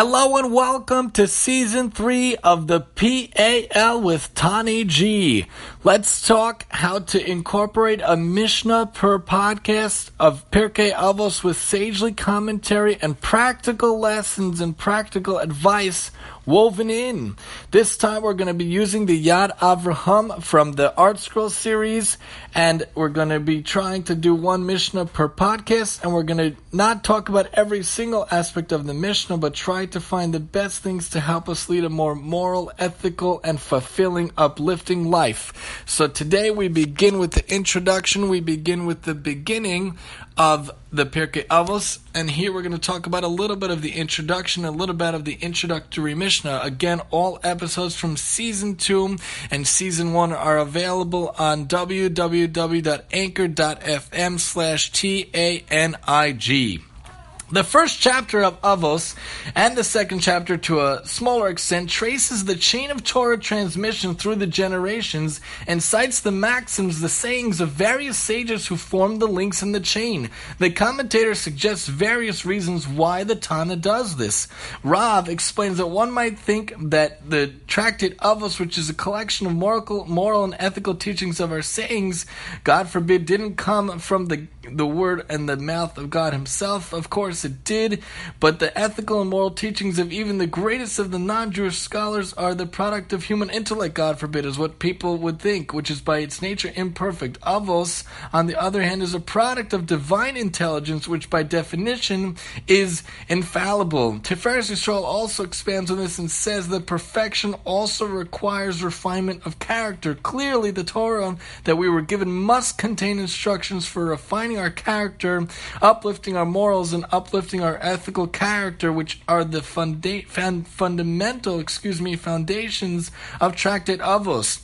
Hello and welcome to season three of the PAL with Tani G. Let's talk how to incorporate a Mishnah per podcast of Pirkei Avos with sagely commentary and practical lessons and practical advice woven in. This time we're going to be using the Yad Avraham from the ArtScroll series, and we're going to be trying to do one Mishnah per podcast, and we're going to not talk about every single aspect of the Mishnah, but try to find the best things to help us lead a more moral, ethical, and fulfilling, uplifting life. So today we begin with the introduction, we begin with the beginning of the Pirkei Avos, and here we're going to talk about a little bit of the introduction, a little bit of the introductory Mishnah. Again, all episodes from season two and season one are available on www.anchor.fm slash T-A-N-I-G. The first chapter of Avos and the second chapter, to a smaller extent, traces the chain of Torah transmission through the generations and cites the maxims, the sayings of various sages who formed the links in the chain. The commentator suggests various reasons why the Tana does this. Rav explains that one might think that the tractate Avos, which is a collection of moral, moral and ethical teachings of our sayings, God forbid, didn't come from the the word and the mouth of God Himself. Of course course it did, but the ethical and moral teachings of even the greatest of the non Jewish scholars are the product of human intellect, God forbid, is what people would think, which is by its nature imperfect. Avos, on the other hand, is a product of divine intelligence, which by definition is infallible. Tiferes Yisrael also expands on this and says that perfection also requires refinement of character. Clearly, the Torah that we were given must contain instructions for refining our character, uplifting our morals, and uplifting uplifting our ethical character, which are the funda- fundamental, excuse me, foundations of Tractate Avos.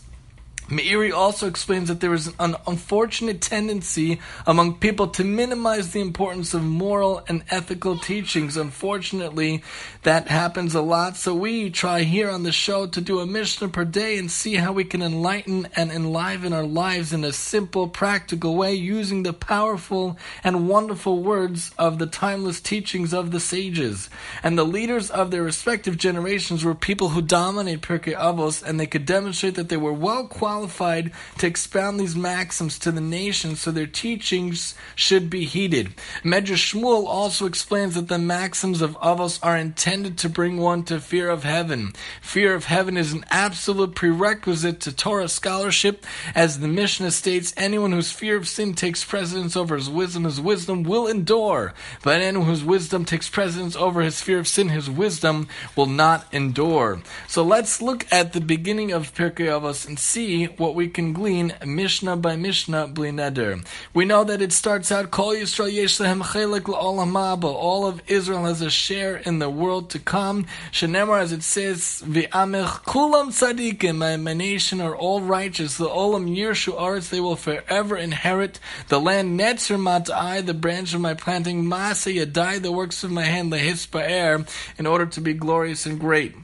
Meiri also explains that there is an unfortunate tendency among people to minimize the importance of moral and ethical teachings. Unfortunately, that happens a lot. So we try here on the show to do a Mishnah per day and see how we can enlighten and enliven our lives in a simple, practical way using the powerful and wonderful words of the timeless teachings of the sages. And the leaders of their respective generations were people who dominate Pirkei Avos and they could demonstrate that they were well qualified qualified to expound these maxims to the nation, so their teachings should be heeded. Medrash Shmuel also explains that the maxims of Avos are intended to bring one to fear of heaven. Fear of heaven is an absolute prerequisite to Torah scholarship, as the Mishnah states, anyone whose fear of sin takes precedence over his wisdom, his wisdom will endure. But anyone whose wisdom takes precedence over his fear of sin, his wisdom will not endure. So let's look at the beginning of Pirkei Avos and see what we can glean Mishnah by Mishnah bli neder. We know that it starts out Kol Yisrael yesh lehem chelik la'olam All of Israel has a share in the world to come. Shenemar, as it says, V'amech kulam tzadikim. My, nation are all righteous. The olam yirshu arts they will forever inherit the land. Netzer mat'ai, the branch of my planting. Masa yadai, the works of my hand. Lehis air, in order to be glorious and great.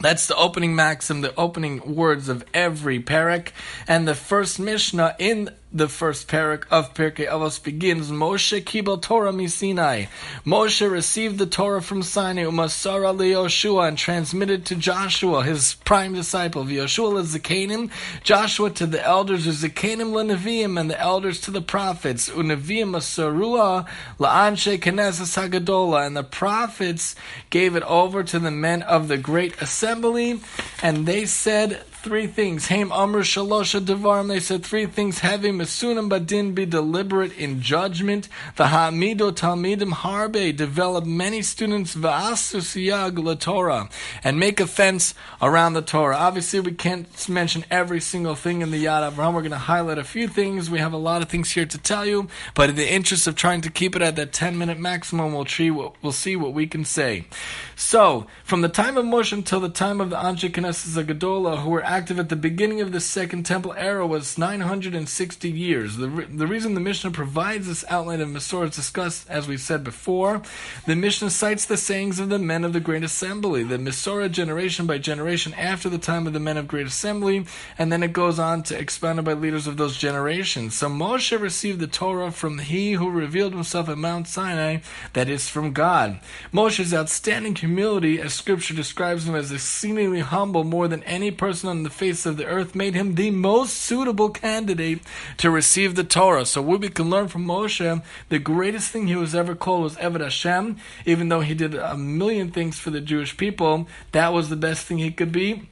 That's the opening maxim, the opening words of every perek. And the first Mishnah in the first perek of Pirkei Avos begins, Moshe kibel Torah misinai. Moshe received the Torah from Sinai, umasara leYoshua, and transmitted to Joshua, his prime disciple. Yoshua Zakanim, Joshua to the elders, Zakanim leNeviim, and the elders to the prophets. Uneviim asarua la'anshe Knesset Hagadola, and the prophets gave it over to the men of the great assembly, and they said three things. Haim Amr Shalosha Devarim. They said three things. Heavy Masunim Badin be deliberate in judgment. V'ha'amido Talmidim Harbe develop many students V'asu Siyag La Torah and make a fence around the Torah. Obviously, we can't mention every single thing in the Yad Avraham. We're going to highlight a few things. We have a lot of things here to tell you, but in the interest of trying to keep it at that 10 minute maximum, we'll, tree, we'll see what we can say. So, from the time of Moshe until the time of the Anshe Knesset Hagadola, who were active at the beginning of the Second Temple era was 960 years. The, re- the reason the Mishnah provides this outline of Masorah is discussed, as we said before. The Mishnah cites the sayings of the men of the Great Assembly, the Masorah generation by generation after the time of the men of Great Assembly, and then it goes on to expounded by leaders of those generations. So Moshe received the Torah from he who revealed himself at Mount Sinai, that is from God. Moshe's outstanding humility, as Scripture describes him as exceedingly humble more than any person on the face of the earth, made him the most suitable candidate to receive the Torah. So what we can learn from Moshe, the greatest thing he was ever called was Eved Hashem, even though he did a million things for the Jewish people, that was the best thing he could be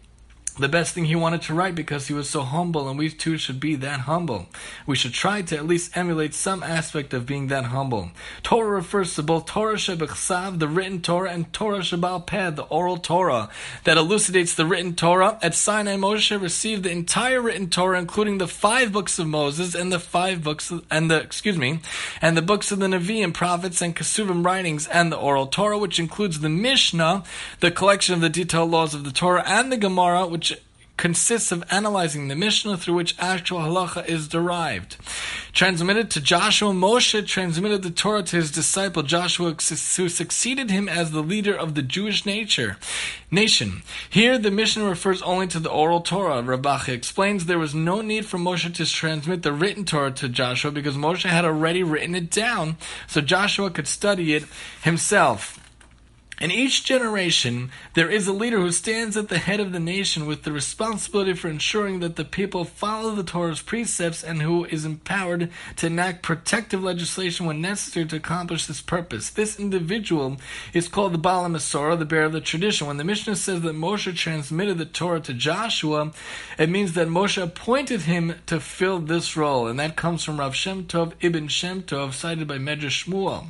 the best thing he wanted to write because he was so humble, and we too should be that humble. We should try to at least emulate some aspect of being that humble. Torah refers to both Torah Shebechsav, the written Torah, and Torah Shebal Peh, the oral Torah, that elucidates the written Torah. At Sinai, Moshe received the entire written Torah, including the five books of Moses and the five books of, and the excuse me, and the books of the Nevi'im, prophets, and Kesuvim writings, and the oral Torah, which includes the Mishnah, the collection of the detailed laws of the Torah, and the Gemara, which consists of analyzing the Mishnah through which actual halacha is derived. Transmitted to Joshua, Moshe transmitted the Torah to his disciple Joshua, who succeeded him as the leader of the Jewish nature, nation. Here, the Mishnah refers only to the oral Torah. Rabachi explains there was no need for Moshe to transmit the written Torah to Joshua because Moshe had already written it down, so Joshua could study it himself. In each generation, there is a leader who stands at the head of the nation with the responsibility for ensuring that the people follow the Torah's precepts and who is empowered to enact protective legislation when necessary to accomplish this purpose. This individual is called the Masorah, the bearer of the tradition. When the Mishnah says that Moshe transmitted the Torah to Joshua, it means that Moshe appointed him to fill this role, and that comes from Rav Shem Tov Ibn Shem Tov, cited by Medrash Shmuel.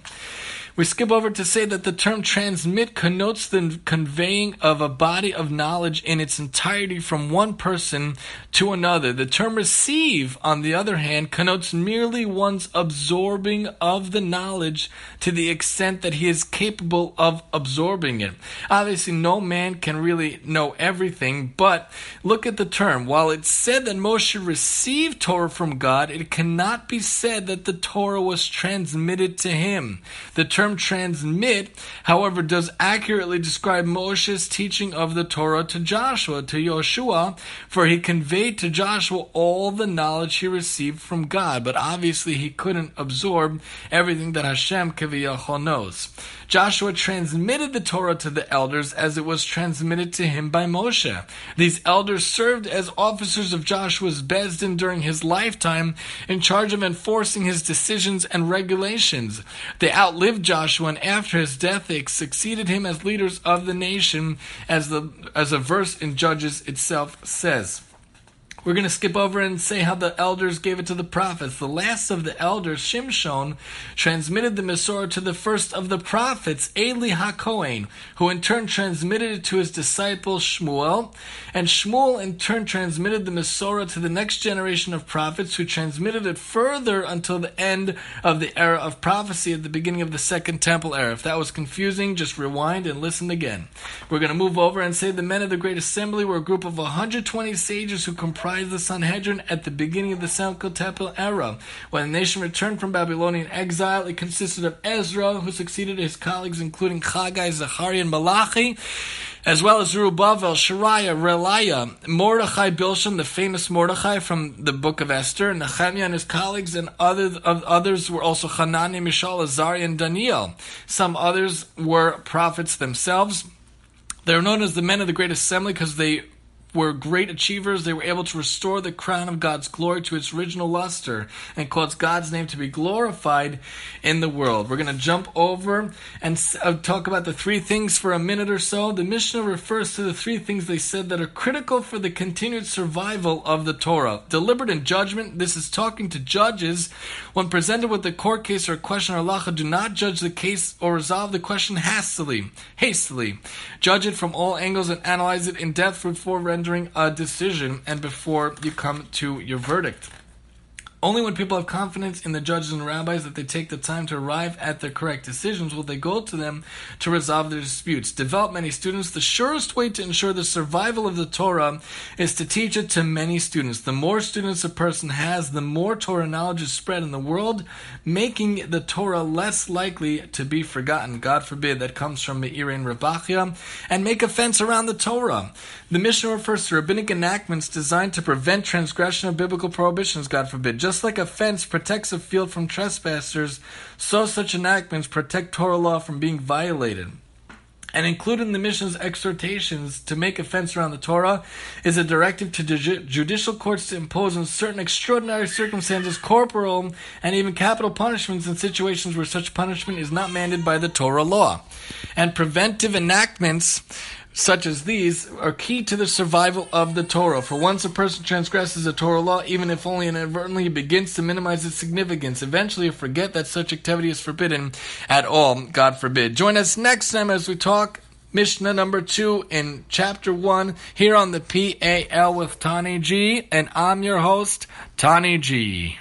We skip over to say that the term transmit connotes the conveying of a body of knowledge in its entirety from one person to another. The term receive, on the other hand, connotes merely one's absorbing of the knowledge to the extent that he is capable of absorbing it. Obviously, no man can really know everything, but look at the term. While it's said that Moshe received Torah from God, it cannot be said that the Torah was transmitted to him. The term term transmit, however, does accurately describe Moshe's teaching of the Torah to Joshua, to Yoshua, for he conveyed to Joshua all the knowledge he received from God, but obviously he couldn't absorb everything that Hashem Kaviyachol knows. Joshua transmitted the Torah to the elders as it was transmitted to him by Moshe. These elders served as officers of Joshua's Beis Din during his lifetime in charge of enforcing his decisions and regulations. They outlived Joshua and after his death they succeeded him as leaders of the nation as the as a verse in Judges itself says. We're going to skip over and say how the elders gave it to the prophets. The last of the elders, Shimshon, transmitted the Masorah to the first of the prophets, Eli HaKohen, who in turn transmitted it to his disciple Shmuel, and Shmuel in turn transmitted the Masorah to the next generation of prophets, who transmitted it further until the end of the era of prophecy at the beginning of the Second Temple era. If that was confusing, just rewind and listen again. We're going to move over and say the men of the Great Assembly were a group of 120 sages who comprised the Sanhedrin at the beginning of the Second Temple era. When the nation returned from Babylonian exile, it consisted of Ezra, who succeeded his colleagues, including Chagai, Zachariah, and Malachi as well as Zerubbabel, Seraiah, Reelaiah, Mordechai Bilshan, the famous Mordechai from the book of Esther, Nehemiah and his colleagues, and other, others were also Hanani, Mishael, Azariah, and Daniel. Some others were prophets themselves. They're known as the men of the Great Assembly because they were great achievers. They were able to restore the crown of God's glory to its original luster and cause God's name to be glorified in the world. We're going to jump over and uh, talk about the three things for a minute or so. The Mishnah refers to the three things they said that are critical for the continued survival of the Torah. Deliberate in judgment. This is talking to judges. When presented with a court case or a question or halacha, do not judge the case or resolve the question hastily. Hastily. Judge it from all angles and analyze it in depth before rendering a decision and before you come to your verdict. Only when people have confidence in the judges and rabbis that they take the time to arrive at the correct decisions will they go to them to resolve their disputes. Develop many students. The surest way to ensure the survival of the Torah is to teach it to many students. The more students a person has, the more Torah knowledge is spread in the world, making the Torah less likely to be forgotten. God forbid that comes from Meir and Rabachia, and make a fence around the Torah. The Mishnah refers to rabbinic enactments designed to prevent transgression of biblical prohibitions, God forbid. Just like a fence protects a field from trespassers, so such enactments protect Torah law from being violated. And included in the Mishnah's exhortations to make a fence around the Torah is a directive to judicial courts to impose in certain extraordinary circumstances corporal and even capital punishments in situations where such punishment is not mandated by the Torah law. And preventive enactments such as these are key to the survival of the Torah. For once a person transgresses a Torah law, even if only inadvertently, he begins to minimize its significance. Eventually, forget that such activity is forbidden at all. God forbid. Join us next time as we talk Mishnah number two in chapter one here on the PAL with Tani G, and I'm your host, Tani G.